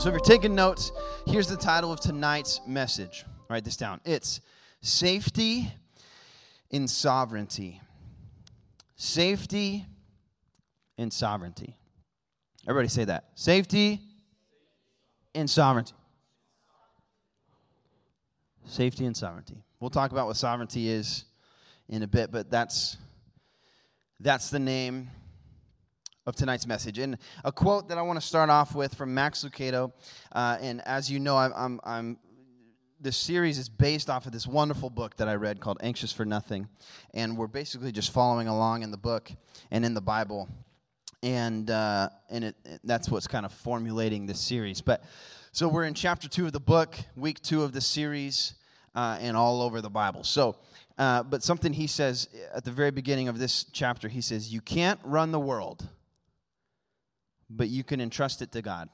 So if you're taking notes, here's the title of tonight's message. Write this down. It's Safety in Sovereignty. Safety in Sovereignty. Everybody say that. Safety in Sovereignty. Safety and sovereignty. We'll talk about what sovereignty is in a bit, but that's that's the name of tonight's message. And a quote that I want to start off with from Max Lucado. Uh, and as you know, I'm, I'm, I'm, this series is based off of this wonderful book that I read called Anxious for Nothing. And we're basically just following along in the book and in the Bible. And, uh, and it, it, that's what's kind of formulating this series. But so we're in chapter two of the book, week two of the series, uh, and all over the Bible. So, uh, but something he says at the very beginning of this chapter, he says, You can't run the world but you can entrust it to God.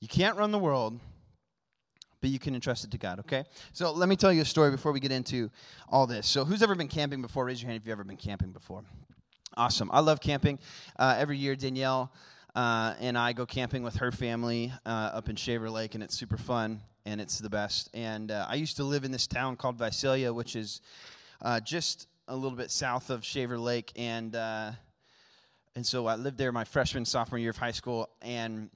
You can't run the world, but you can entrust it to God, okay? So let me tell you a story before we get into all this. So, who's ever been camping before? Raise your hand if you've ever been camping before. Awesome. I love camping. Uh, every year, Danielle uh, and I go camping with her family uh, up in Shaver Lake, and it's super fun and it's the best. And uh, I used to live in this town called Visalia, which is uh, just a little bit south of Shaver Lake, and uh, and so I lived there my freshman, sophomore year of high school. And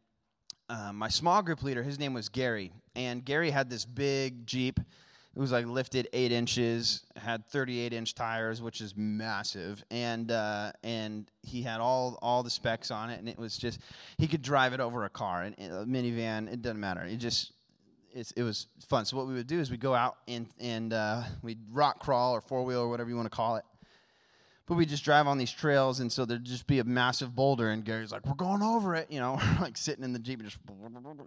uh, my small group leader, his name was Gary. And Gary had this big Jeep. It was like lifted eight inches, had 38 inch tires, which is massive. And, uh, and he had all, all the specs on it. And it was just, he could drive it over a car, and a minivan, it doesn't matter. It just, it was fun. So what we would do is we'd go out and, and uh, we'd rock crawl or four wheel or whatever you want to call it but we just drive on these trails, and so there'd just be a massive boulder, and Gary's like, "We're going over it," you know, like sitting in the jeep. And just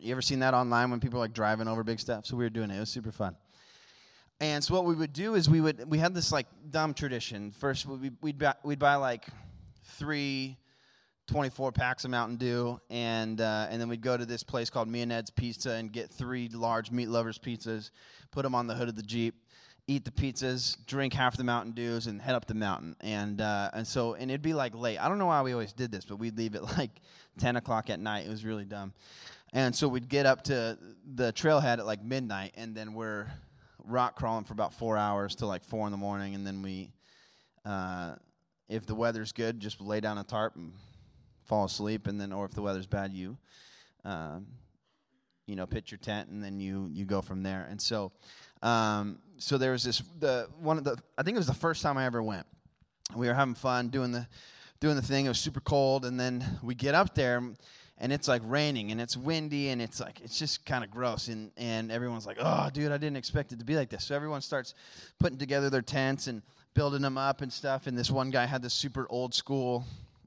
you ever seen that online when people are like driving over big stuff? So we were doing it. It was super fun. And so what we would do is we would we had this like dumb tradition. First we'd we'd buy, we'd buy like three 24 packs of Mountain Dew, and uh, and then we'd go to this place called Me and Ed's Pizza and get three large meat lovers pizzas, put them on the hood of the Jeep, eat the pizzas, drink half the Mountain Dews, and head up the mountain. And uh, and so and it'd be like late. I don't know why we always did this, but we'd leave at like ten o'clock at night. It was really dumb. And so we'd get up to the trailhead at like midnight, and then we're rock crawling for about four hours till like four in the morning, and then we, uh, if the weather's good, just lay down a tarp and fall asleep, and then or if the weather's bad, you. Um, you know, pitch your tent, and then you you go from there. And so, um, so there was this the one of the I think it was the first time I ever went. We were having fun doing the doing the thing. It was super cold, and then we get up there and it's like raining and it's windy and it's like it's just kind of gross and and everyone's like oh dude i didn't expect it to be like this so everyone starts putting together their tents and building them up and stuff and this one guy had this super old school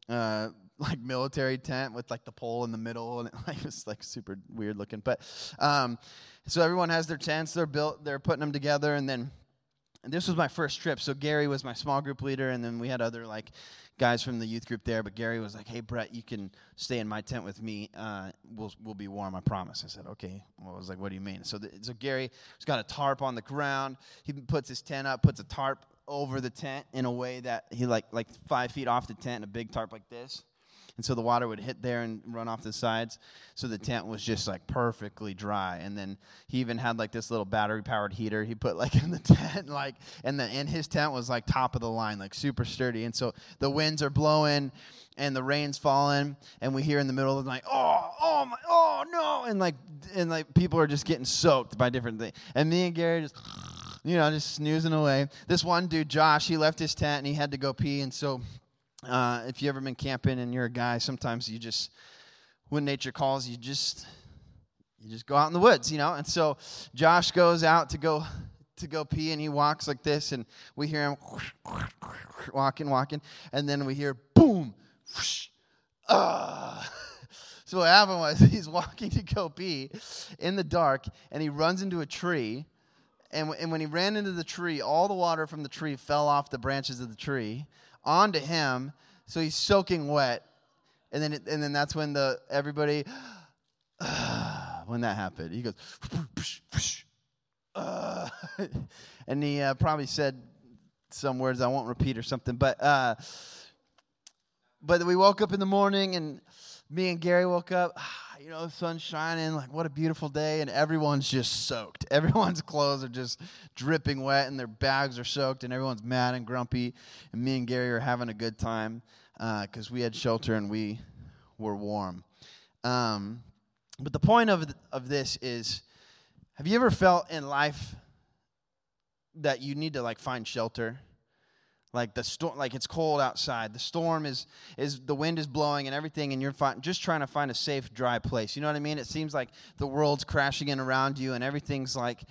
uh, like military tent with like the pole in the middle and it like was like super weird looking. But um, so everyone has their tents. They're built they're putting them together and then and this was my first trip. So gary was my small group leader and then we had other like guys from the youth group there. But gary was like hey brett you can stay in my tent with me. Uh, we'll, we'll be warm i promise. I said okay. Well, i was like what do you mean? So, the, so gary has got a tarp on the ground. He puts his tent up puts a tarp over the tent in a way that he like like five feet off the tent a big tarp like this and so the water would hit there and run off the sides. So the tent was just like perfectly dry. And then he even had like this little battery powered heater he put like in the tent, like, and the and his tent was like top of the line, like super sturdy. And so the winds are blowing and the rain's falling, and we hear in the middle of the night, oh, oh my, oh no, and like and like people are just getting soaked by different things. And me and Gary just you know, just snoozing away. This one dude, Josh, he left his tent and he had to go pee, and so uh, if you ever been camping and you're a guy, sometimes you just, when nature calls, you just, you just go out in the woods, you know. And so Josh goes out to go to go pee, and he walks like this, and we hear him walking, walking, and then we hear boom, whoosh, uh. So what happened was he's walking to go pee in the dark, and he runs into a tree. And, w- and when he ran into the tree, all the water from the tree fell off the branches of the tree onto him, so he's soaking wet. And then, it, and then that's when the everybody, when that happened, he goes, uh, and he uh, probably said some words I won't repeat or something. But uh, but we woke up in the morning and me and Gary woke up, you know, the sun's shining, like what a beautiful day, and everyone's just soaked. Everyone's clothes are just dripping wet, and their bags are soaked, and everyone's mad and grumpy. And me and Gary are having a good time because uh, we had shelter and we were warm. Um, but the point of, of this is have you ever felt in life that you need to like find shelter? Like the storm like it's cold outside. The storm is is the wind is blowing and everything and you're fi- just trying to find a safe dry place. You know what i mean? It seems like the world's crashing in around you and everything's like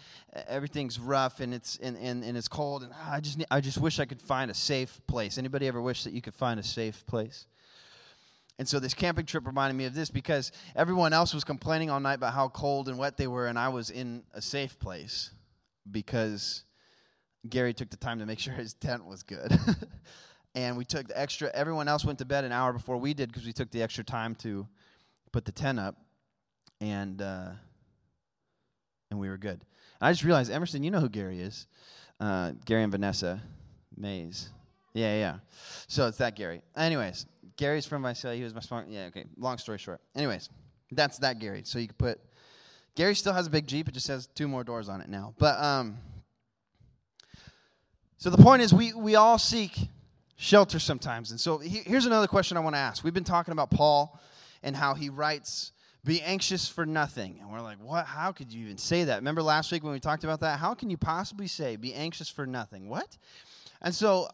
everything's rough and it's and, and, and it's cold and ah, i just i just wish i could find a safe place. Anybody ever wish that you could find a safe place? And so this camping trip reminded me of this because everyone else was complaining all night about how cold and wet they were and i was in a safe place because Gary took the time to make sure his tent was good. and we took the extra, everyone else went to bed an hour before we did because we took the extra time to put the tent up. And, uh, and we were good. And I just realized, Emerson, you know who Gary is. Uh, Gary and Vanessa Mays. Yeah, yeah. So it's that Gary. Anyways, Gary's from Visalia. He was my smart. Yeah, okay. Long story short. Anyways, that's that Gary. So you could put. Gary still has a big Jeep. It just has two more doors on it now. But um, so the point is, we, we all seek shelter sometimes. And so he, here's another question I want to ask. We've been talking about Paul and how he writes, Be anxious for nothing. And we're like, What? How could you even say that? Remember last week when we talked about that? How can you possibly say, Be anxious for nothing? What? And so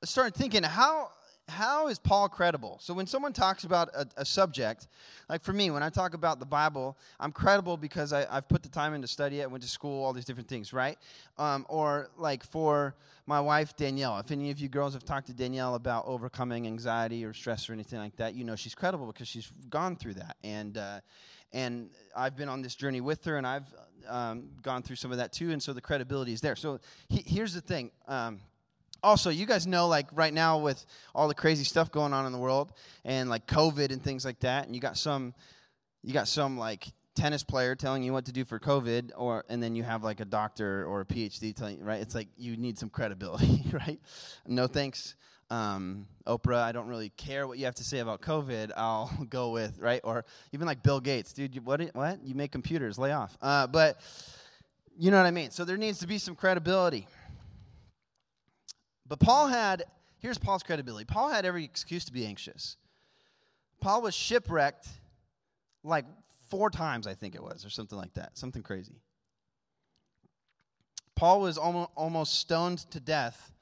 I started thinking, how, how is Paul credible? So when someone talks about a, a, subject, like for me, when I talk about the Bible, I'm credible because I, have put the time in to study it, went to school, all these different things, right? Um, or like for my wife Danielle, if any of you girls have talked to Danielle about overcoming anxiety or stress or anything like that, you know she's credible because she's gone through that, and uh, and I've been on this journey with her, and I've um, gone through some of that too, and so the credibility is there. So he, here's the thing. Um, also, you guys know, like right now with all the crazy stuff going on in the world and like COVID and things like that, and you got some, you got some like tennis player telling you what to do for COVID, or and then you have like a doctor or a PhD telling you, right? It's like you need some credibility, right? No thanks, um, Oprah. I don't really care what you have to say about COVID. I'll go with right, or even like Bill Gates, dude. You, what? What? You make computers? Lay off. Uh, but you know what I mean. So there needs to be some credibility. But Paul had, here's Paul's credibility Paul had every excuse to be anxious. Paul was shipwrecked like four times, I think it was, or something like that, something crazy. Paul was almost stoned to death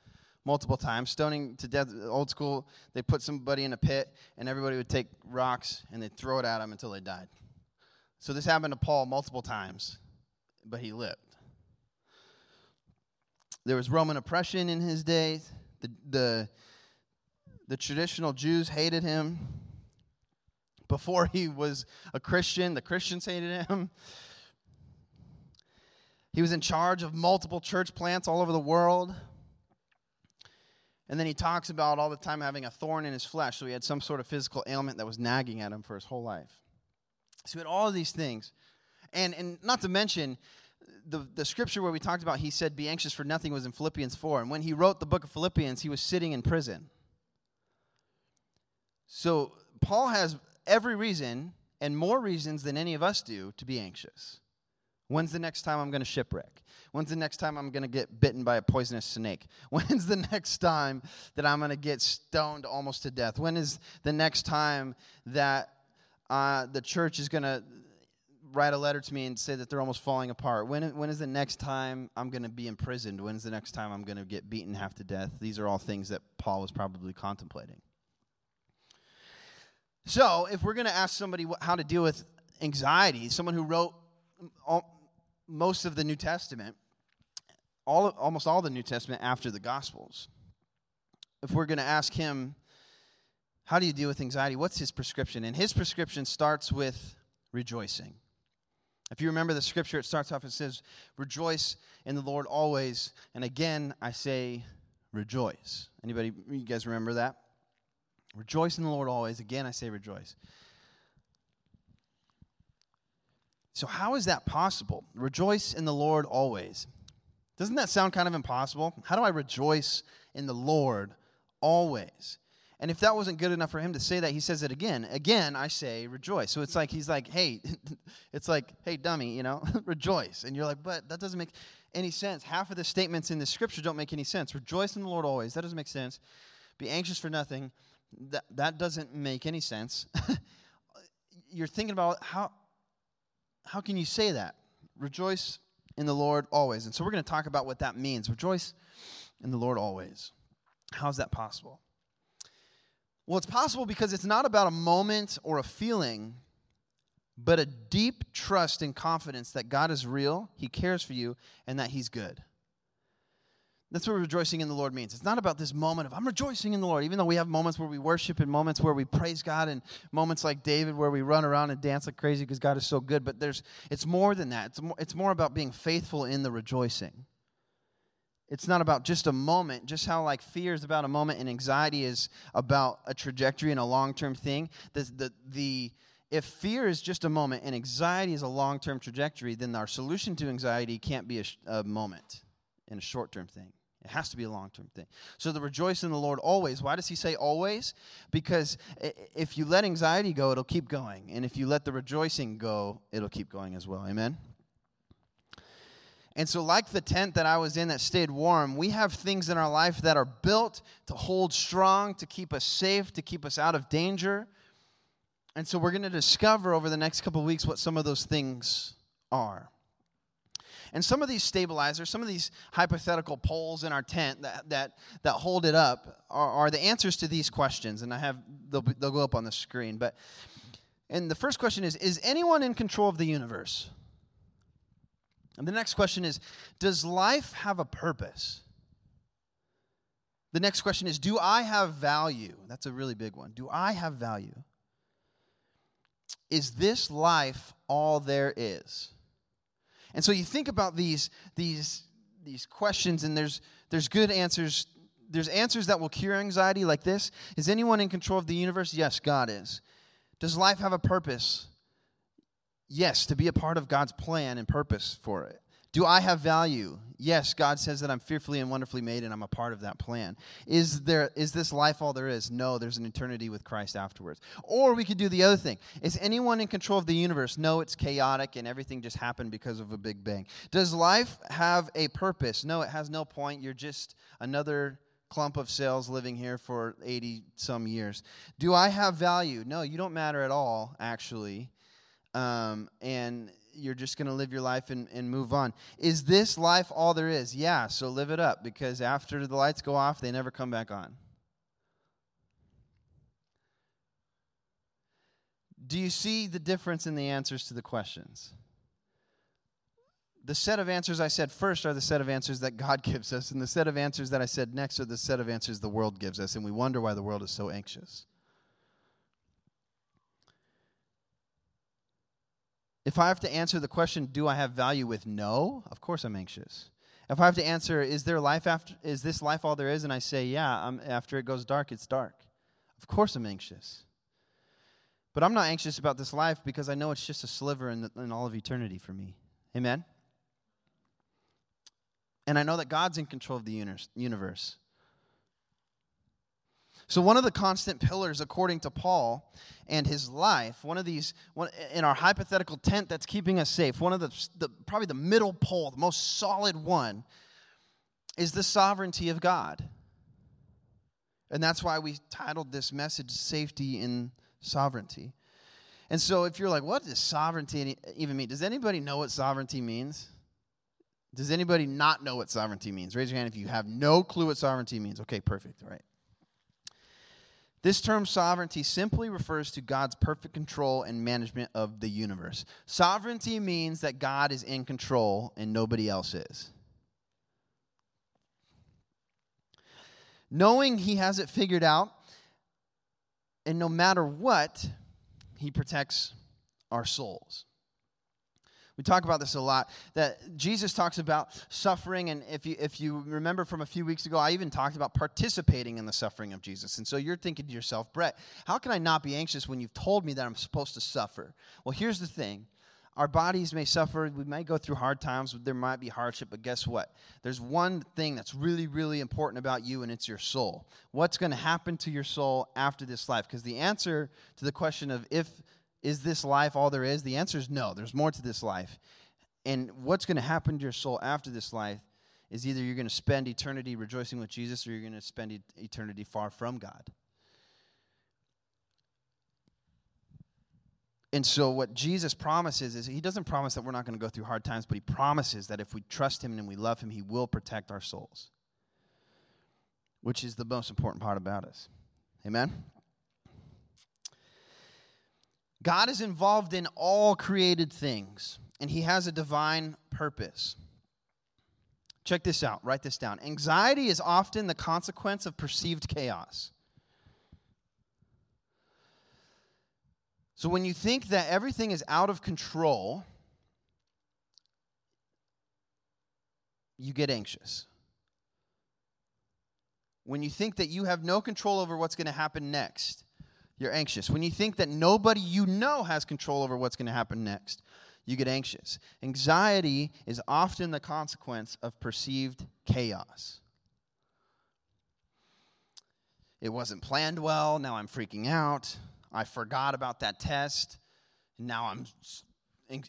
multiple times. Stoning to death, old school, they put somebody in a pit and everybody would take rocks and they'd throw it at him until they died. So this happened to Paul multiple times, but he lived. There was Roman oppression in his days. The, the, the traditional Jews hated him. Before he was a Christian, the Christians hated him. He was in charge of multiple church plants all over the world. And then he talks about all the time having a thorn in his flesh. So he had some sort of physical ailment that was nagging at him for his whole life. So he had all of these things. And, and not to mention, the, the scripture where we talked about he said, Be anxious for nothing was in Philippians 4. And when he wrote the book of Philippians, he was sitting in prison. So Paul has every reason and more reasons than any of us do to be anxious. When's the next time I'm going to shipwreck? When's the next time I'm going to get bitten by a poisonous snake? When's the next time that I'm going to get stoned almost to death? When is the next time that uh, the church is going to write a letter to me and say that they're almost falling apart? When, when is the next time I'm going to be imprisoned? When is the next time I'm going to get beaten half to death? These are all things that Paul was probably contemplating. So, if we're going to ask somebody how to deal with anxiety, someone who wrote all, most of the New Testament, all, almost all the New Testament after the Gospels, if we're going to ask him, how do you deal with anxiety? What's his prescription? And his prescription starts with rejoicing. If you remember the scripture, it starts off and says, Rejoice in the Lord always. And again, I say, rejoice. Anybody, you guys remember that? Rejoice in the Lord always. Again, I say, rejoice. So, how is that possible? Rejoice in the Lord always. Doesn't that sound kind of impossible? How do I rejoice in the Lord always? And if that wasn't good enough for him to say that, he says it again. Again, I say rejoice. So it's like he's like, hey, it's like, hey, dummy, you know, rejoice. And you're like, but that doesn't make any sense. Half of the statements in the scripture don't make any sense. Rejoice in the Lord always. That doesn't make sense. Be anxious for nothing. That, that doesn't make any sense. you're thinking about how, how can you say that? Rejoice in the Lord always. And so we're going to talk about what that means. Rejoice in the Lord always. How is that possible? Well, it's possible because it's not about a moment or a feeling, but a deep trust and confidence that God is real, He cares for you, and that He's good. That's what rejoicing in the Lord means. It's not about this moment of, I'm rejoicing in the Lord, even though we have moments where we worship and moments where we praise God and moments like David where we run around and dance like crazy because God is so good. But there's, it's more than that. It's more, it's more about being faithful in the rejoicing it's not about just a moment, just how like fear is about a moment and anxiety is about a trajectory and a long term thing. The, the, the, if fear is just a moment and anxiety is a long term trajectory, then our solution to anxiety can't be a, a moment and a short term thing. It has to be a long term thing. So the rejoice in the Lord always. Why does he say always? Because if you let anxiety go, it'll keep going. And if you let the rejoicing go, it'll keep going as well. Amen? And so, like the tent that I was in that stayed warm, we have things in our life that are built to hold strong, to keep us safe, to keep us out of danger. And so, we're going to discover over the next couple weeks what some of those things are. And some of these stabilizers, some of these hypothetical poles in our tent that, that, that hold it up are, are the answers to these questions. And I have, they'll, they'll go up on the screen. But, and the first question is Is anyone in control of the universe? And the next question is Does life have a purpose? The next question is Do I have value? That's a really big one. Do I have value? Is this life all there is? And so you think about these, these, these questions, and there's, there's good answers. There's answers that will cure anxiety, like this Is anyone in control of the universe? Yes, God is. Does life have a purpose? Yes, to be a part of God's plan and purpose for it. Do I have value? Yes, God says that I'm fearfully and wonderfully made and I'm a part of that plan. Is there is this life all there is? No, there's an eternity with Christ afterwards. Or we could do the other thing. Is anyone in control of the universe? No, it's chaotic and everything just happened because of a big bang. Does life have a purpose? No, it has no point. You're just another clump of cells living here for 80 some years. Do I have value? No, you don't matter at all, actually um, and you're just going to live your life and, and move on. Is this life all there is? Yeah, so live it up because after the lights go off, they never come back on. Do you see the difference in the answers to the questions? The set of answers I said first are the set of answers that God gives us, and the set of answers that I said next are the set of answers the world gives us, and we wonder why the world is so anxious. If I have to answer the question, do I have value with no? Of course I'm anxious. If I have to answer, is there life after is this life all there is and I say, yeah, I'm, after it goes dark, it's dark. Of course I'm anxious. But I'm not anxious about this life because I know it's just a sliver in, the, in all of eternity for me. Amen. And I know that God's in control of the universe. So, one of the constant pillars, according to Paul and his life, one of these, one, in our hypothetical tent that's keeping us safe, one of the, the, probably the middle pole, the most solid one, is the sovereignty of God. And that's why we titled this message Safety in Sovereignty. And so, if you're like, what does sovereignty even mean? Does anybody know what sovereignty means? Does anybody not know what sovereignty means? Raise your hand if you have no clue what sovereignty means. Okay, perfect. All right. This term sovereignty simply refers to God's perfect control and management of the universe. Sovereignty means that God is in control and nobody else is. Knowing he has it figured out, and no matter what, he protects our souls. We talk about this a lot. That Jesus talks about suffering, and if you if you remember from a few weeks ago, I even talked about participating in the suffering of Jesus. And so you're thinking to yourself, Brett, how can I not be anxious when you've told me that I'm supposed to suffer? Well, here's the thing. our bodies may suffer. We might go through hard times. There might be hardship, but guess what? There's one thing that's really, really important about you, and it's your soul. What's going to happen to your soul after this life? Because the answer to the question of if is this life all there is, the answer is no. There's more to this life. And what's going to happen to your soul after this life is either you're going to spend eternity rejoicing with Jesus or you're going to spend eternity far from God. And so, what Jesus promises is He doesn't promise that we're not going to go through hard times, but He promises that if we trust Him and we love Him, He will protect our souls, which is the most important part about us. Amen? God is involved in all created things, and He has a divine purpose. Check this out, write this down. Anxiety is often the consequence of perceived chaos. So when you think that everything is out of control, you get anxious. When you think that you have no control over what's going to happen next, you're anxious. When you think that nobody you know has control over what's going to happen next, you get anxious. Anxiety is often the consequence of perceived chaos. It wasn't planned well, now I'm freaking out. I forgot about that test. Now I'm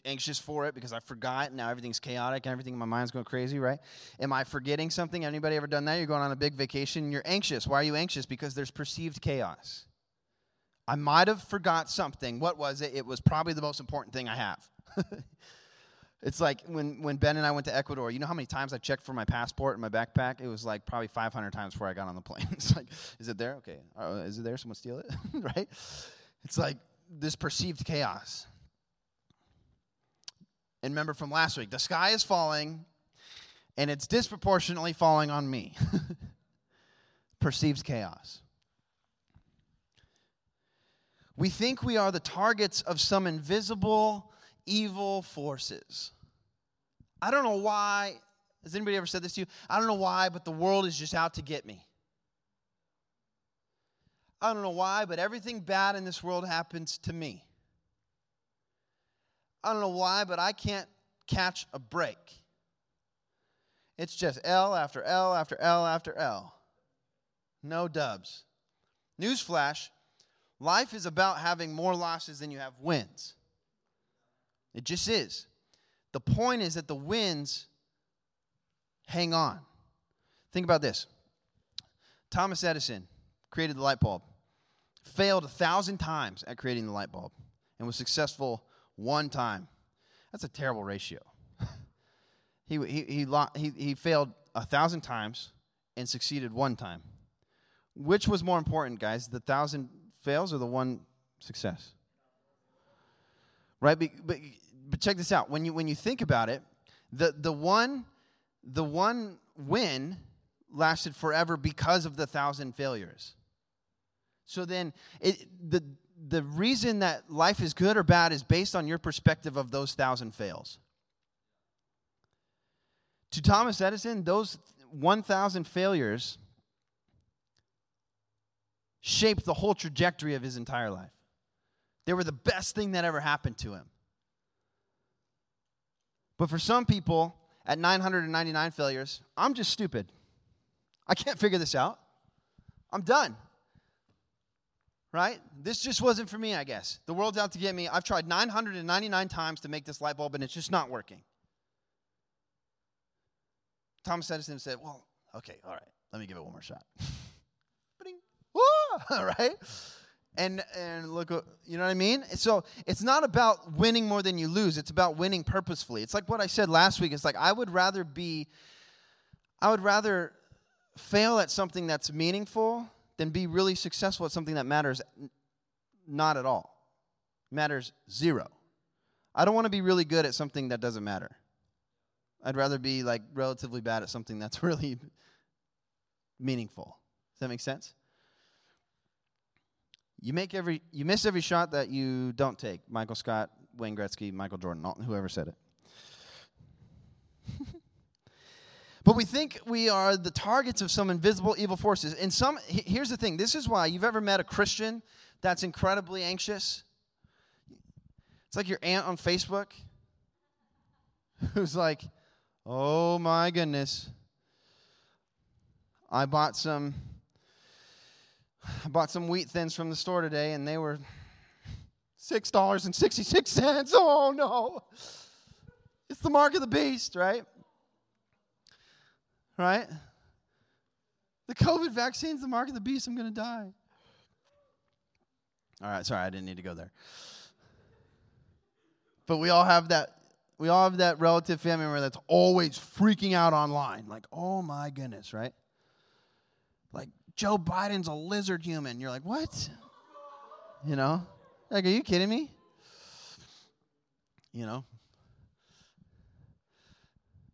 anxious for it because I forgot. Now everything's chaotic and everything in my mind's going crazy, right? Am I forgetting something? Anybody ever done that? You're going on a big vacation you're anxious. Why are you anxious? Because there's perceived chaos. I might have forgot something. What was it? It was probably the most important thing I have. it's like when, when Ben and I went to Ecuador, you know how many times I checked for my passport in my backpack? It was like probably 500 times before I got on the plane. it's like, is it there? Okay. Uh, is it there? Someone steal it? right? It's like this perceived chaos. And remember from last week, the sky is falling, and it's disproportionately falling on me. perceived chaos. We think we are the targets of some invisible evil forces. I don't know why. Has anybody ever said this to you? I don't know why, but the world is just out to get me. I don't know why, but everything bad in this world happens to me. I don't know why, but I can't catch a break. It's just L after L after L after L. No dubs. Newsflash life is about having more losses than you have wins. It just is. The point is that the wins hang on. Think about this Thomas Edison created the light bulb, failed a thousand times at creating the light bulb, and was successful one time. That's a terrible ratio. he, he, he, he, failed a thousand times and succeeded one time. Which was more important, guys? The thousand fails or the one success? Right? But, but check this out. When you, when you think about it, the, the, one, the one win lasted forever because of the thousand failures. So then, it, the, the reason that life is good or bad is based on your perspective of those thousand fails. To Thomas Edison, those 1,000 failures shaped the whole trajectory of his entire life. They were the best thing that ever happened to him. But for some people, at 999 failures, I'm just stupid. I can't figure this out. I'm done. Right? This just wasn't for me, I guess. The world's out to get me. I've tried 999 times to make this light bulb, and it's just not working. Thomas Edison said, Well, okay, all right, let me give it one more shot. right? And and look, uh, you know what I mean? So it's not about winning more than you lose. It's about winning purposefully. It's like what I said last week. It's like I would rather be, I would rather fail at something that's meaningful than be really successful at something that matters not at all. Matters zero. I don't want to be really good at something that doesn't matter. I'd rather be like relatively bad at something that's really meaningful. Does that make sense? You make every you miss every shot that you don't take. Michael Scott, Wayne Gretzky, Michael Jordan, whoever said it. but we think we are the targets of some invisible evil forces. And some here's the thing. This is why you've ever met a Christian that's incredibly anxious. It's like your aunt on Facebook. who's like, oh my goodness, I bought some. I bought some wheat thins from the store today, and they were six dollars and sixty six cents. Oh no! It's the mark of the beast, right? Right? The COVID vaccine's the mark of the beast. I'm going to die. All right, sorry, I didn't need to go there. But we all have that. We all have that relative family member that's always freaking out online, like, "Oh my goodness!" Right? Like Joe Biden's a lizard human. You're like, "What?" You know? Like, are you kidding me? You know?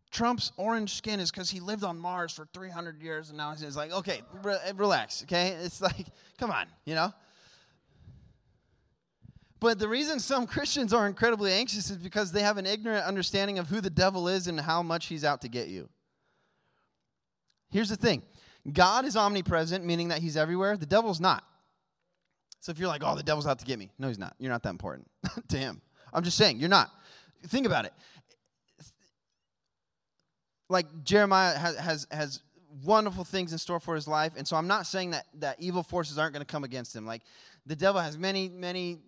Trump's orange skin is because he lived on Mars for 300 years and now he's like, okay, re- eh, relax, okay? It's like, come on, you know? But the reason some Christians are incredibly anxious is because they have an ignorant understanding of who the devil is and how much he's out to get you. Here's the thing God is omnipresent, meaning that he's everywhere. The devil's not. So if you're like, oh, the devil's out to get me, no, he's not. You're not that important to him. I'm just saying, you're not. Think about it like Jeremiah has, has, has wonderful things in store for his life. And so I'm not saying that, that evil forces aren't going to come against him. Like the devil has many, many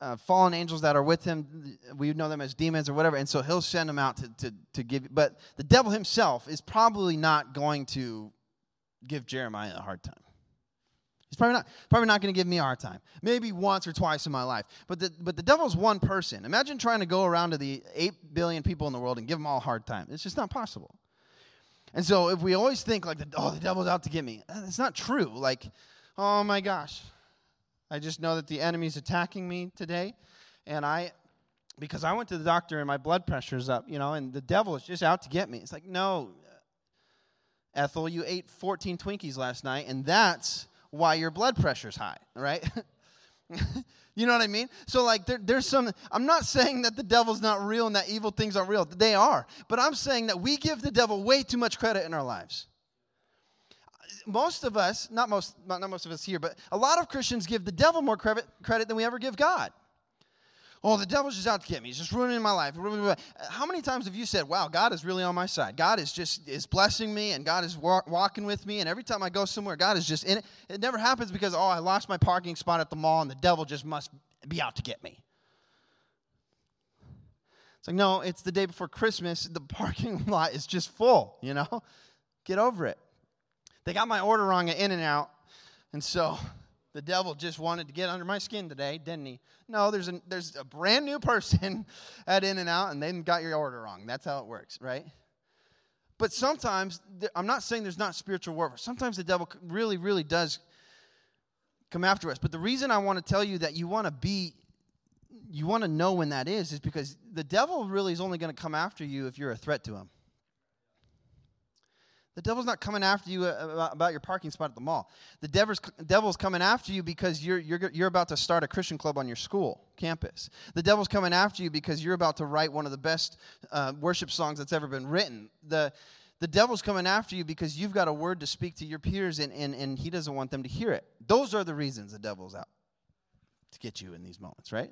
uh, fallen angels that are with him. We know them as demons or whatever. And so he'll send them out to, to, to give. But the devil himself is probably not going to give Jeremiah a hard time. He's probably not, probably not going to give me a hard time. Maybe once or twice in my life. But the, but the devil's one person. Imagine trying to go around to the 8 billion people in the world and give them all a hard time. It's just not possible. And so if we always think like, oh, the devil's out to get me, uh, it's not true. Like, oh my gosh, I just know that the enemy's attacking me today. And I, because I went to the doctor and my blood pressure's up, you know, and the devil is just out to get me. It's like, no, Ethel, you ate 14 Twinkies last night, and that's why your blood pressure's high, right? you know what I mean? So, like, there, there's some, I'm not saying that the devil's not real and that evil things aren't real. They are. But I'm saying that we give the devil way too much credit in our lives. Most of us, not most, not most of us here, but a lot of Christians give the devil more credit, credit than we ever give God. Oh, the devil's just out to get me. He's just ruining my life. How many times have you said, "Wow, God is really on my side. God is just is blessing me, and God is walk, walking with me." And every time I go somewhere, God is just in it. It never happens because oh, I lost my parking spot at the mall, and the devil just must be out to get me. It's like no, it's the day before Christmas. The parking lot is just full. You know, get over it. They got my order wrong at In and Out, and so the devil just wanted to get under my skin today, didn't he? No, there's a, there's a brand new person at In and Out, and they got your order wrong. That's how it works, right? But sometimes, I'm not saying there's not spiritual warfare. Sometimes the devil really, really does come after us. But the reason I want to tell you that you want to be, you want to know when that is, is because the devil really is only going to come after you if you're a threat to him. The devil's not coming after you uh, about your parking spot at the mall. The devil's, devil's coming after you because you're, you're, you're about to start a Christian club on your school campus. The devil's coming after you because you're about to write one of the best uh, worship songs that's ever been written. The, the devil's coming after you because you've got a word to speak to your peers and, and, and he doesn't want them to hear it. Those are the reasons the devil's out to get you in these moments, right?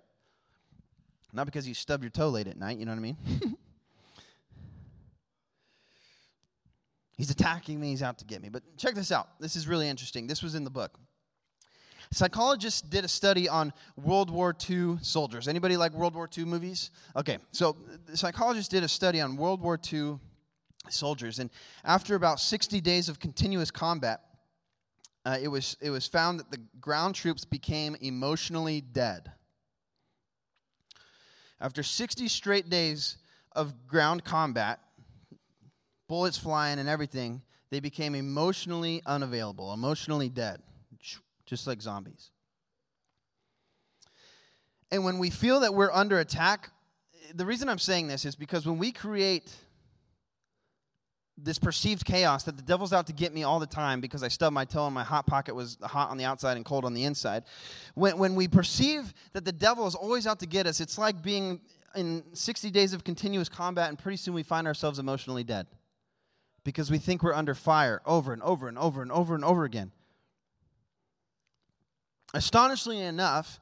Not because you stubbed your toe late at night, you know what I mean? He's attacking me, he's out to get me. But check this out. This is really interesting. This was in the book. Psychologists did a study on World War II soldiers. Anybody like World War II movies? Okay, so psychologists did a study on World War II soldiers, and after about 60 days of continuous combat, uh, it, was, it was found that the ground troops became emotionally dead. After 60 straight days of ground combat, bullets flying and everything, they became emotionally unavailable, emotionally dead, just like zombies. And when we feel that we're under attack, the reason I'm saying this is because when we create this perceived chaos that the devil's out to get me all the time because I stubbed my toe and my hot pocket was hot on the outside and cold on the inside. When, when we perceive that the devil is always out to get us, it's like being in 60 days of continuous combat, and pretty soon we find ourselves emotionally dead because we think we're under fire over and over and over and over and over again. Astonishingly enough,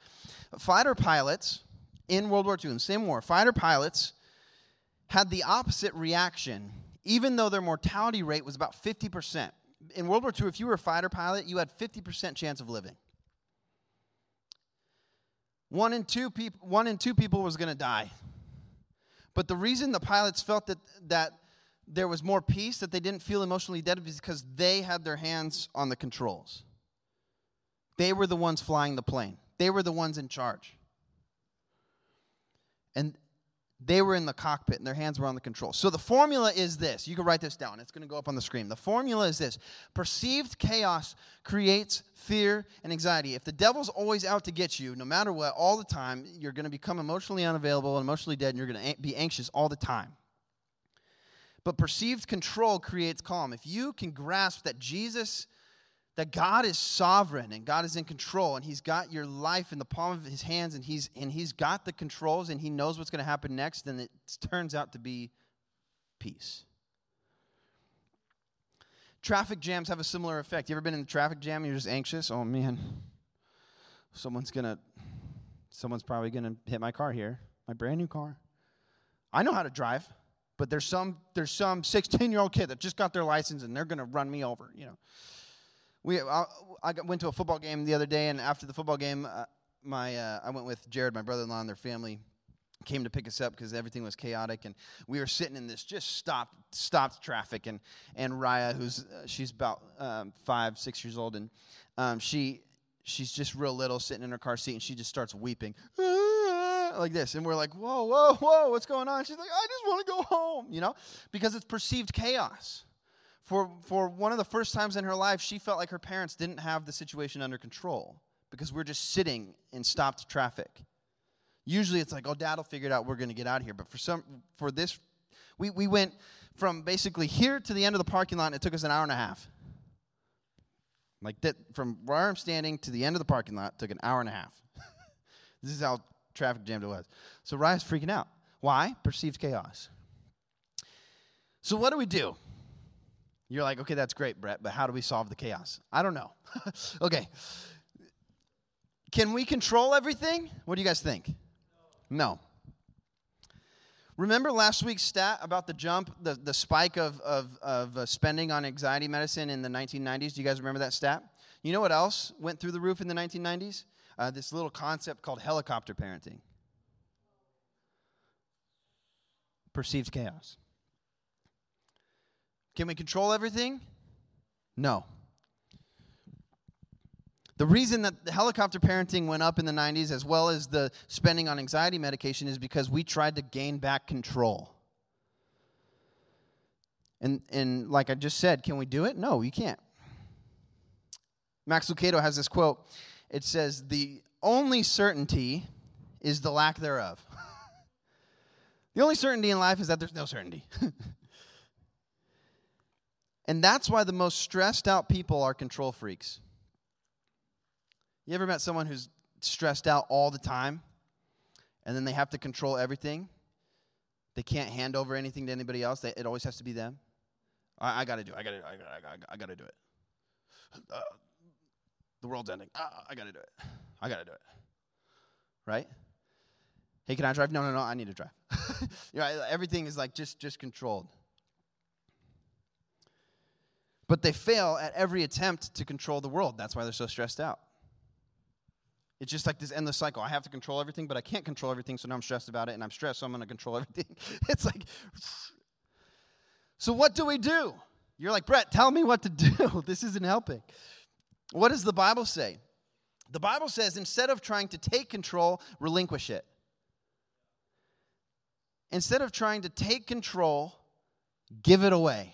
fighter pilots in World War II, in the same war, fighter pilots had the opposite reaction, even though their mortality rate was about 50%. In World War II, if you were a fighter pilot, you had 50% chance of living. One in two, peop- one in two people was going to die. But the reason the pilots felt that, that there was more peace, that they didn't feel emotionally dead, because they had their hands on the controls. They were the ones flying the plane, they were the ones in charge. And they were in the cockpit and their hands were on the controls. So the formula is this. You can write this down. It's going to go up on the screen. The formula is this perceived chaos creates fear and anxiety. If the devil's always out to get you, no matter what, all the time, you're going to become emotionally unavailable and emotionally dead, and you're going to be anxious all the time. But perceived control creates calm. If you can grasp that Jesus that God is sovereign and God is in control and he's got your life in the palm of his hands and he's and he's got the controls and he knows what's going to happen next then it turns out to be peace. Traffic jams have a similar effect. You ever been in a traffic jam you're just anxious? Oh man. Someone's going to someone's probably going to hit my car here. My brand new car. I know how to drive, but there's some there's some 16-year-old kid that just got their license and they're going to run me over, you know we I, I went to a football game the other day, and after the football game, uh, my uh, I went with Jared, my brother-in-law, and their family came to pick us up because everything was chaotic, and we were sitting in this just stopped stopped traffic, and and Raya, who's uh, she's about um, five six years old, and um, she she's just real little, sitting in her car seat, and she just starts weeping. Like this and we're like whoa whoa whoa what's going on she's like i just want to go home you know because it's perceived chaos for, for one of the first times in her life, she felt like her parents didn't have the situation under control because we're just sitting in stopped traffic. Usually it's like, oh, dad'll figure it out, we're going to get out of here. But for, some, for this, we, we went from basically here to the end of the parking lot, and it took us an hour and a half. Like that, from where I'm standing to the end of the parking lot took an hour and a half. this is how traffic jammed it was. So Raya's freaking out. Why? Perceived chaos. So what do we do? You're like, okay, that's great, Brett, but how do we solve the chaos? I don't know. okay. Can we control everything? What do you guys think? No. Remember last week's stat about the jump, the, the spike of, of, of uh, spending on anxiety medicine in the 1990s? Do you guys remember that stat? You know what else went through the roof in the 1990s? Uh, this little concept called helicopter parenting. Perceived chaos. Can we control everything? No. The reason that the helicopter parenting went up in the 90s, as well as the spending on anxiety medication, is because we tried to gain back control. And, and like I just said, can we do it? No, you can't. Max Lucado has this quote. It says, The only certainty is the lack thereof. the only certainty in life is that there's no certainty. And that's why the most stressed out people are control freaks. You ever met someone who's stressed out all the time and then they have to control everything? They can't hand over anything to anybody else. They, it always has to be them. I, I got to do it. I got to I gotta, I gotta do it. Uh, the world's ending. Uh, I got to do it. I got to do it. Right? Hey, can I drive? No, no, no. I need to drive. you know, everything is like just just controlled. But they fail at every attempt to control the world. That's why they're so stressed out. It's just like this endless cycle. I have to control everything, but I can't control everything, so now I'm stressed about it, and I'm stressed, so I'm going to control everything. it's like, so what do we do? You're like, Brett, tell me what to do. this isn't helping. What does the Bible say? The Bible says instead of trying to take control, relinquish it. Instead of trying to take control, give it away.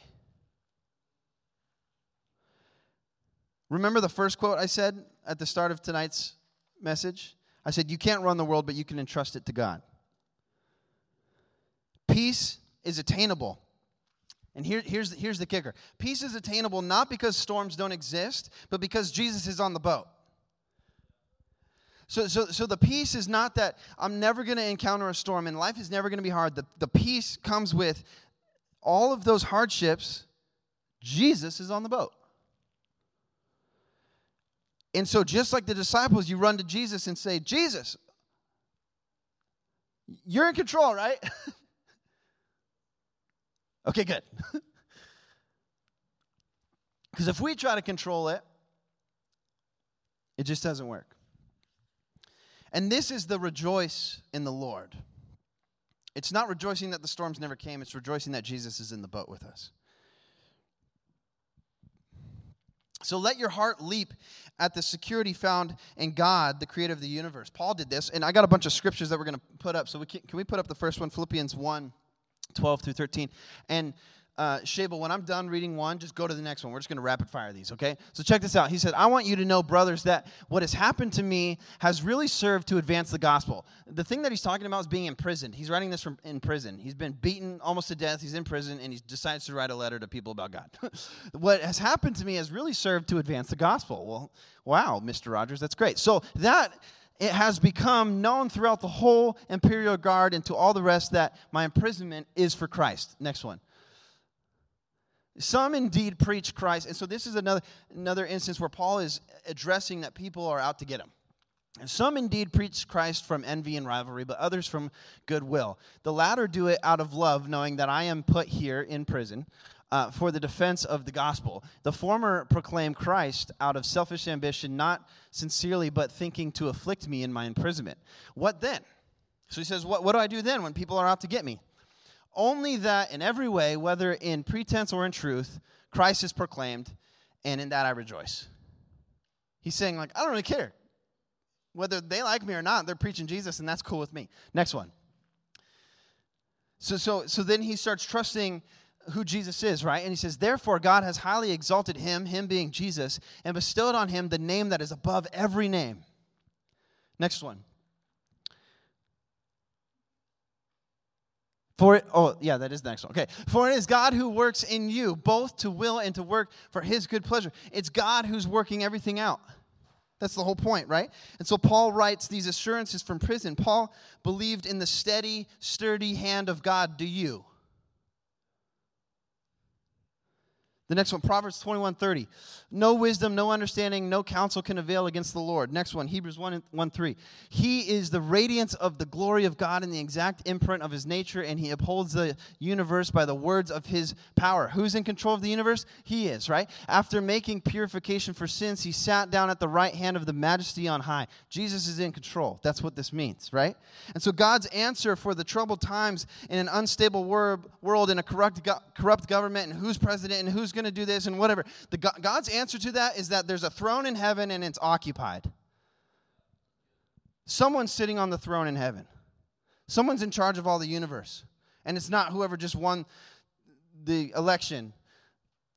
Remember the first quote I said at the start of tonight's message? I said, You can't run the world, but you can entrust it to God. Peace is attainable. And here, here's, here's the kicker peace is attainable not because storms don't exist, but because Jesus is on the boat. So, so, so the peace is not that I'm never going to encounter a storm and life is never going to be hard. The, the peace comes with all of those hardships. Jesus is on the boat. And so, just like the disciples, you run to Jesus and say, Jesus, you're in control, right? Okay, good. Because if we try to control it, it just doesn't work. And this is the rejoice in the Lord. It's not rejoicing that the storms never came, it's rejoicing that Jesus is in the boat with us. So let your heart leap at the security found in God, the creator of the universe. Paul did this, and I got a bunch of scriptures that we're going to put up. So we can, can we put up the first one, Philippians 1 12 through 13? And uh, Shable, when I'm done reading one, just go to the next one. We're just going to rapid fire these, okay? So check this out. He said, I want you to know, brothers, that what has happened to me has really served to advance the gospel. The thing that he's talking about is being imprisoned. He's writing this from in prison. He's been beaten almost to death. He's in prison, and he decides to write a letter to people about God. what has happened to me has really served to advance the gospel. Well, wow, Mr. Rogers, that's great. So that it has become known throughout the whole imperial guard and to all the rest that my imprisonment is for Christ. Next one. Some indeed preach Christ. And so this is another, another instance where Paul is addressing that people are out to get him. And some indeed preach Christ from envy and rivalry, but others from goodwill. The latter do it out of love, knowing that I am put here in prison uh, for the defense of the gospel. The former proclaim Christ out of selfish ambition, not sincerely, but thinking to afflict me in my imprisonment. What then? So he says, What, what do I do then when people are out to get me? Only that in every way, whether in pretense or in truth, Christ is proclaimed, and in that I rejoice. He's saying, like, I don't really care. Whether they like me or not, they're preaching Jesus, and that's cool with me. Next one. So, so, so then he starts trusting who Jesus is, right? And he says, Therefore, God has highly exalted him, him being Jesus, and bestowed on him the name that is above every name. Next one. For it, oh, yeah, that is the next one. Okay. For it is God who works in you, both to will and to work for his good pleasure. It's God who's working everything out. That's the whole point, right? And so Paul writes these assurances from prison. Paul believed in the steady, sturdy hand of God. Do you? The next one, Proverbs 21 30. No wisdom, no understanding, no counsel can avail against the Lord. Next one, Hebrews 1, 1 3. He is the radiance of the glory of God and the exact imprint of his nature, and he upholds the universe by the words of his power. Who's in control of the universe? He is, right? After making purification for sins, he sat down at the right hand of the majesty on high. Jesus is in control. That's what this means, right? And so God's answer for the troubled times in an unstable world, in a corrupt, corrupt government, and who's president and who's going going to do this and whatever. The, God's answer to that is that there's a throne in heaven and it's occupied. Someone's sitting on the throne in heaven. Someone's in charge of all the universe. And it's not whoever just won the election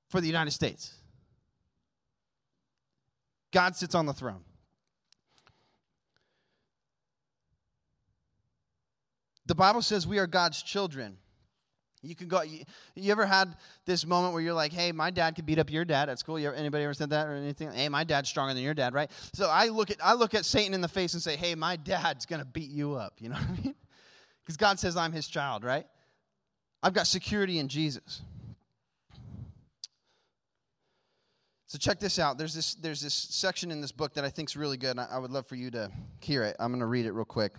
for the United States. God sits on the throne. The Bible says we are God's children. You can go. You, you, ever had this moment where you're like, "Hey, my dad could beat up your dad at school." You ever, anybody ever said that or anything? Hey, my dad's stronger than your dad, right? So I look at I look at Satan in the face and say, "Hey, my dad's gonna beat you up." You know what I mean? Because God says I'm His child, right? I've got security in Jesus. So check this out. There's this there's this section in this book that I think is really good. I, I would love for you to hear it. I'm to read it real quick.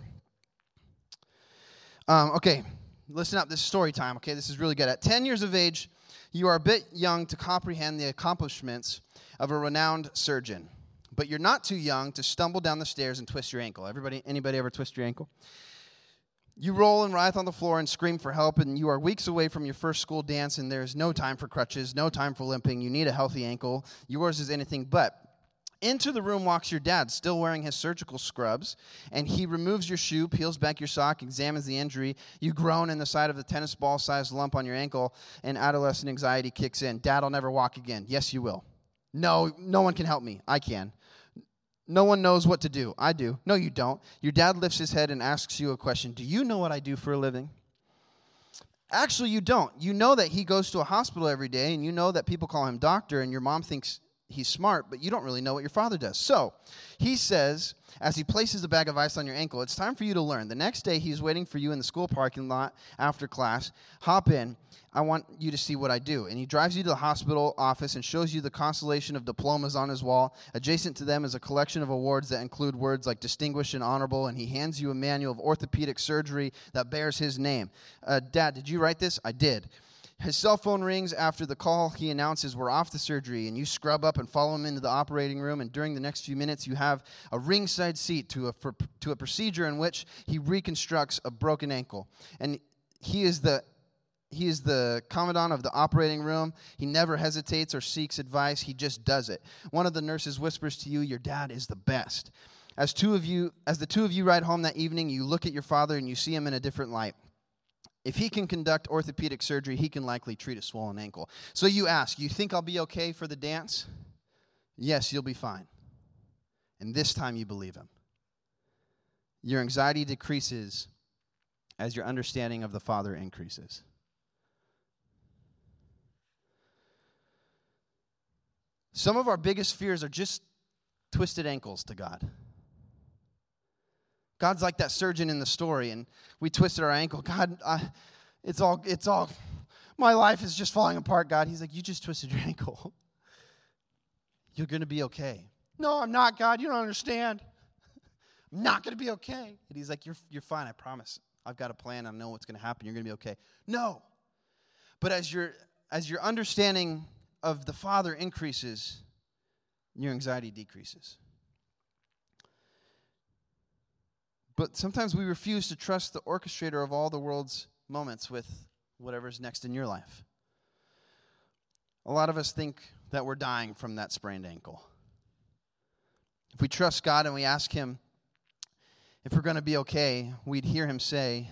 Um, okay, listen up. This is story time, okay? This is really good. At 10 years of age, you are a bit young to comprehend the accomplishments of a renowned surgeon. But you're not too young to stumble down the stairs and twist your ankle. Everybody, anybody ever twist your ankle? You roll and writhe on the floor and scream for help, and you are weeks away from your first school dance, and there's no time for crutches, no time for limping. You need a healthy ankle. Yours is anything but. Into the room walks your dad, still wearing his surgical scrubs, and he removes your shoe, peels back your sock, examines the injury. You groan in the side of the tennis ball sized lump on your ankle, and adolescent anxiety kicks in. Dad I'll never walk again. Yes, you will. No, no one can help me. I can. No one knows what to do. I do. No, you don't. Your dad lifts his head and asks you a question Do you know what I do for a living? Actually, you don't. You know that he goes to a hospital every day, and you know that people call him doctor, and your mom thinks he's smart, but you don't really know what your father does. So he says, as he places a bag of ice on your ankle, it's time for you to learn. The next day, he's waiting for you in the school parking lot after class. Hop in. I want you to see what I do. And he drives you to the hospital office and shows you the constellation of diplomas on his wall. Adjacent to them is a collection of awards that include words like distinguished and honorable. And he hands you a manual of orthopedic surgery that bears his name. Uh, Dad, did you write this? I did. His cell phone rings after the call. He announces we're off the surgery, and you scrub up and follow him into the operating room. And during the next few minutes, you have a ringside seat to a, for, to a procedure in which he reconstructs a broken ankle. And he is the he is the commandant of the operating room. He never hesitates or seeks advice. He just does it. One of the nurses whispers to you, "Your dad is the best." As two of you, as the two of you ride home that evening, you look at your father and you see him in a different light. If he can conduct orthopedic surgery, he can likely treat a swollen ankle. So you ask, You think I'll be okay for the dance? Yes, you'll be fine. And this time you believe him. Your anxiety decreases as your understanding of the Father increases. Some of our biggest fears are just twisted ankles to God. God's like that surgeon in the story, and we twisted our ankle. God, I, it's all, it's all, my life is just falling apart, God. He's like, You just twisted your ankle. You're going to be okay. No, I'm not, God. You don't understand. I'm not going to be okay. And he's like, you're, you're fine, I promise. I've got a plan. I know what's going to happen. You're going to be okay. No. But as your, as your understanding of the Father increases, your anxiety decreases. But sometimes we refuse to trust the orchestrator of all the world's moments with whatever's next in your life. A lot of us think that we're dying from that sprained ankle. If we trust God and we ask Him if we're going to be okay, we'd hear Him say,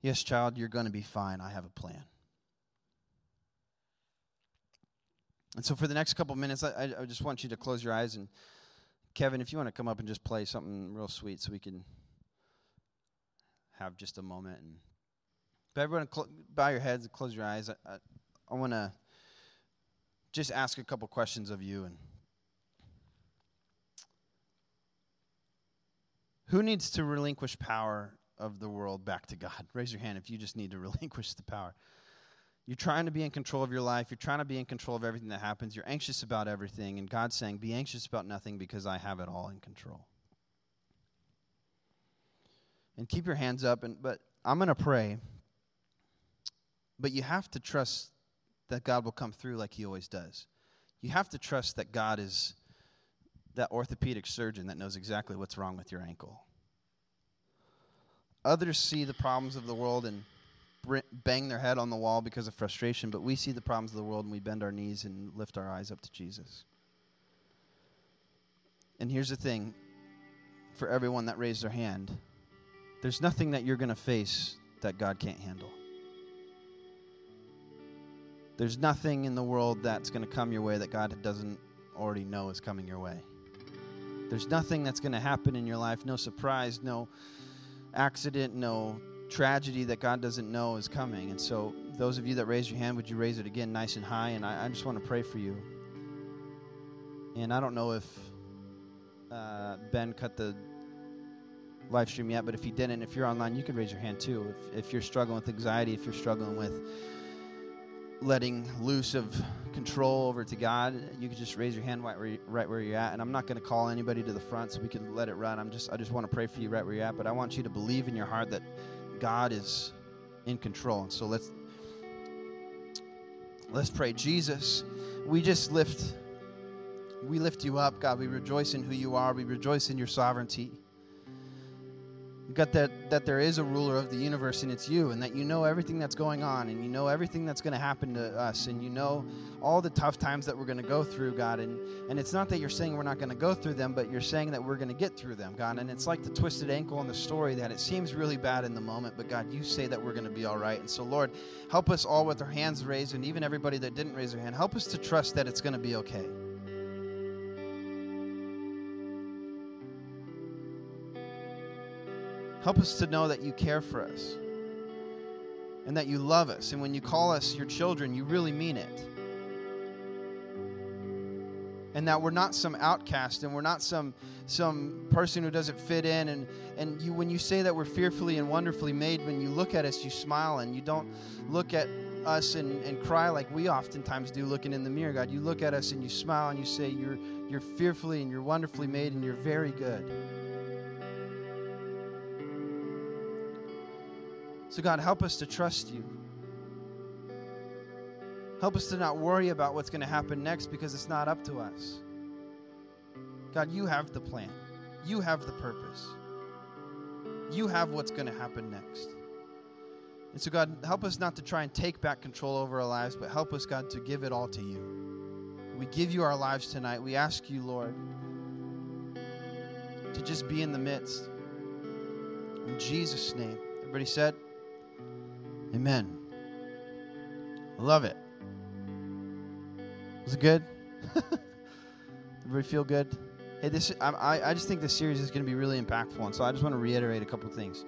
Yes, child, you're going to be fine. I have a plan. And so, for the next couple minutes, I, I just want you to close your eyes and Kevin, if you want to come up and just play something real sweet so we can have just a moment. And, but everyone, cl- bow your heads and close your eyes. I, I, I want to just ask a couple questions of you. And who needs to relinquish power of the world back to God? Raise your hand if you just need to relinquish the power. You're trying to be in control of your life. You're trying to be in control of everything that happens. You're anxious about everything. And God's saying, Be anxious about nothing because I have it all in control. And keep your hands up. And, but I'm going to pray. But you have to trust that God will come through like He always does. You have to trust that God is that orthopedic surgeon that knows exactly what's wrong with your ankle. Others see the problems of the world and bang their head on the wall because of frustration, but we see the problems of the world and we bend our knees and lift our eyes up to Jesus. And here's the thing for everyone that raised their hand there's nothing that you're going to face that God can't handle. There's nothing in the world that's going to come your way that God doesn't already know is coming your way. There's nothing that's going to happen in your life, no surprise, no accident, no tragedy that God doesn't know is coming. And so, those of you that raise your hand, would you raise it again nice and high? And I, I just want to pray for you. And I don't know if uh, Ben cut the live stream yet, but if he didn't, if you're online, you can raise your hand too. If, if you're struggling with anxiety, if you're struggling with letting loose of control over to God, you can just raise your hand right where, you, right where you're at. And I'm not going to call anybody to the front so we can let it run. I'm just I just want to pray for you right where you're at. But I want you to believe in your heart that God is in control. And so let's let's pray. Jesus, we just lift we lift you up, God. We rejoice in who you are. We rejoice in your sovereignty. God, that, that there is a ruler of the universe and it's you, and that you know everything that's going on, and you know everything that's going to happen to us, and you know all the tough times that we're going to go through, God. And, and it's not that you're saying we're not going to go through them, but you're saying that we're going to get through them, God. And it's like the twisted ankle in the story that it seems really bad in the moment, but God, you say that we're going to be all right. And so, Lord, help us all with our hands raised, and even everybody that didn't raise their hand, help us to trust that it's going to be okay. Help us to know that you care for us and that you love us. And when you call us your children, you really mean it. And that we're not some outcast and we're not some, some person who doesn't fit in. And, and you, when you say that we're fearfully and wonderfully made, when you look at us, you smile and you don't look at us and, and cry like we oftentimes do looking in the mirror, God. You look at us and you smile and you say, You're, you're fearfully and you're wonderfully made and you're very good. So, God, help us to trust you. Help us to not worry about what's going to happen next because it's not up to us. God, you have the plan, you have the purpose, you have what's going to happen next. And so, God, help us not to try and take back control over our lives, but help us, God, to give it all to you. We give you our lives tonight. We ask you, Lord, to just be in the midst. In Jesus' name. Everybody said, Amen. I love it. Was it good? Everybody feel good? Hey, this I, I just think this series is going to be really impactful, and so I just want to reiterate a couple things.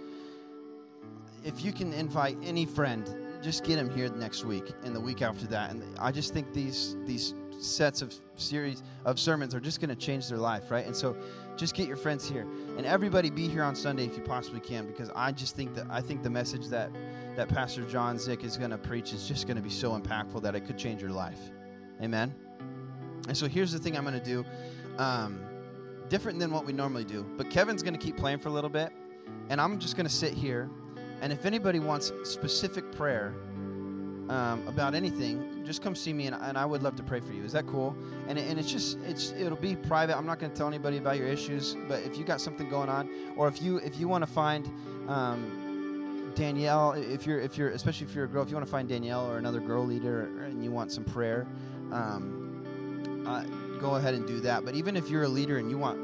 If you can invite any friend, just get them here next week and the week after that, and I just think these these sets of series of sermons are just going to change their life, right? And so, just get your friends here, and everybody be here on Sunday if you possibly can, because I just think that I think the message that that Pastor John Zick is going to preach is just going to be so impactful that it could change your life. Amen. And so here's the thing I'm going to do. Um, different than what we normally do. But Kevin's going to keep playing for a little bit, and I'm just going to sit here. And if anybody wants specific prayer um, about anything, just come see me, and, and, I would love to pray for you. Is that cool? And, and it's just it's it'll be private. I'm not going to tell anybody about your issues, but if you got something going on, or if you if you want to find um, Danielle, if you're if you're especially if you're a girl, if you want to find Danielle or another girl leader, and you want some prayer. Um, uh, go ahead and do that. But even if you're a leader and you want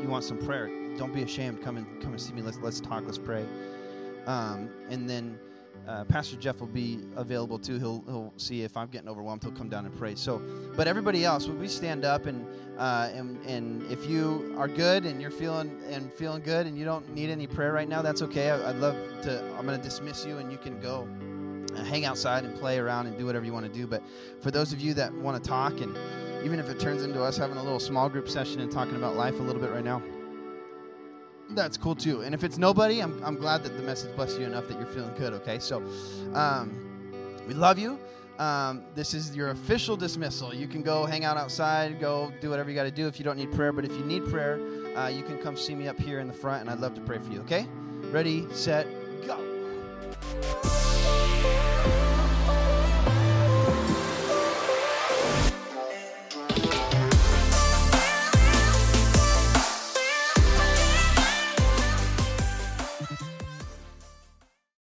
you want some prayer, don't be ashamed. Come and come and see me. Let's let's talk. Let's pray. Um, and then uh, Pastor Jeff will be available too. He'll he'll see if I'm getting overwhelmed. He'll come down and pray. So, but everybody else, would we stand up and uh, and and if you are good and you're feeling and feeling good and you don't need any prayer right now, that's okay. I, would love to. I'm going to dismiss you and you can go hang outside and play around and do whatever you want to do. But for those of you that want to talk and even if it turns into us having a little small group session and talking about life a little bit right now, that's cool too. And if it's nobody, I'm, I'm glad that the message blessed you enough that you're feeling good, okay? So um, we love you. Um, this is your official dismissal. You can go hang out outside, go do whatever you got to do if you don't need prayer. But if you need prayer, uh, you can come see me up here in the front, and I'd love to pray for you, okay? Ready, set, go.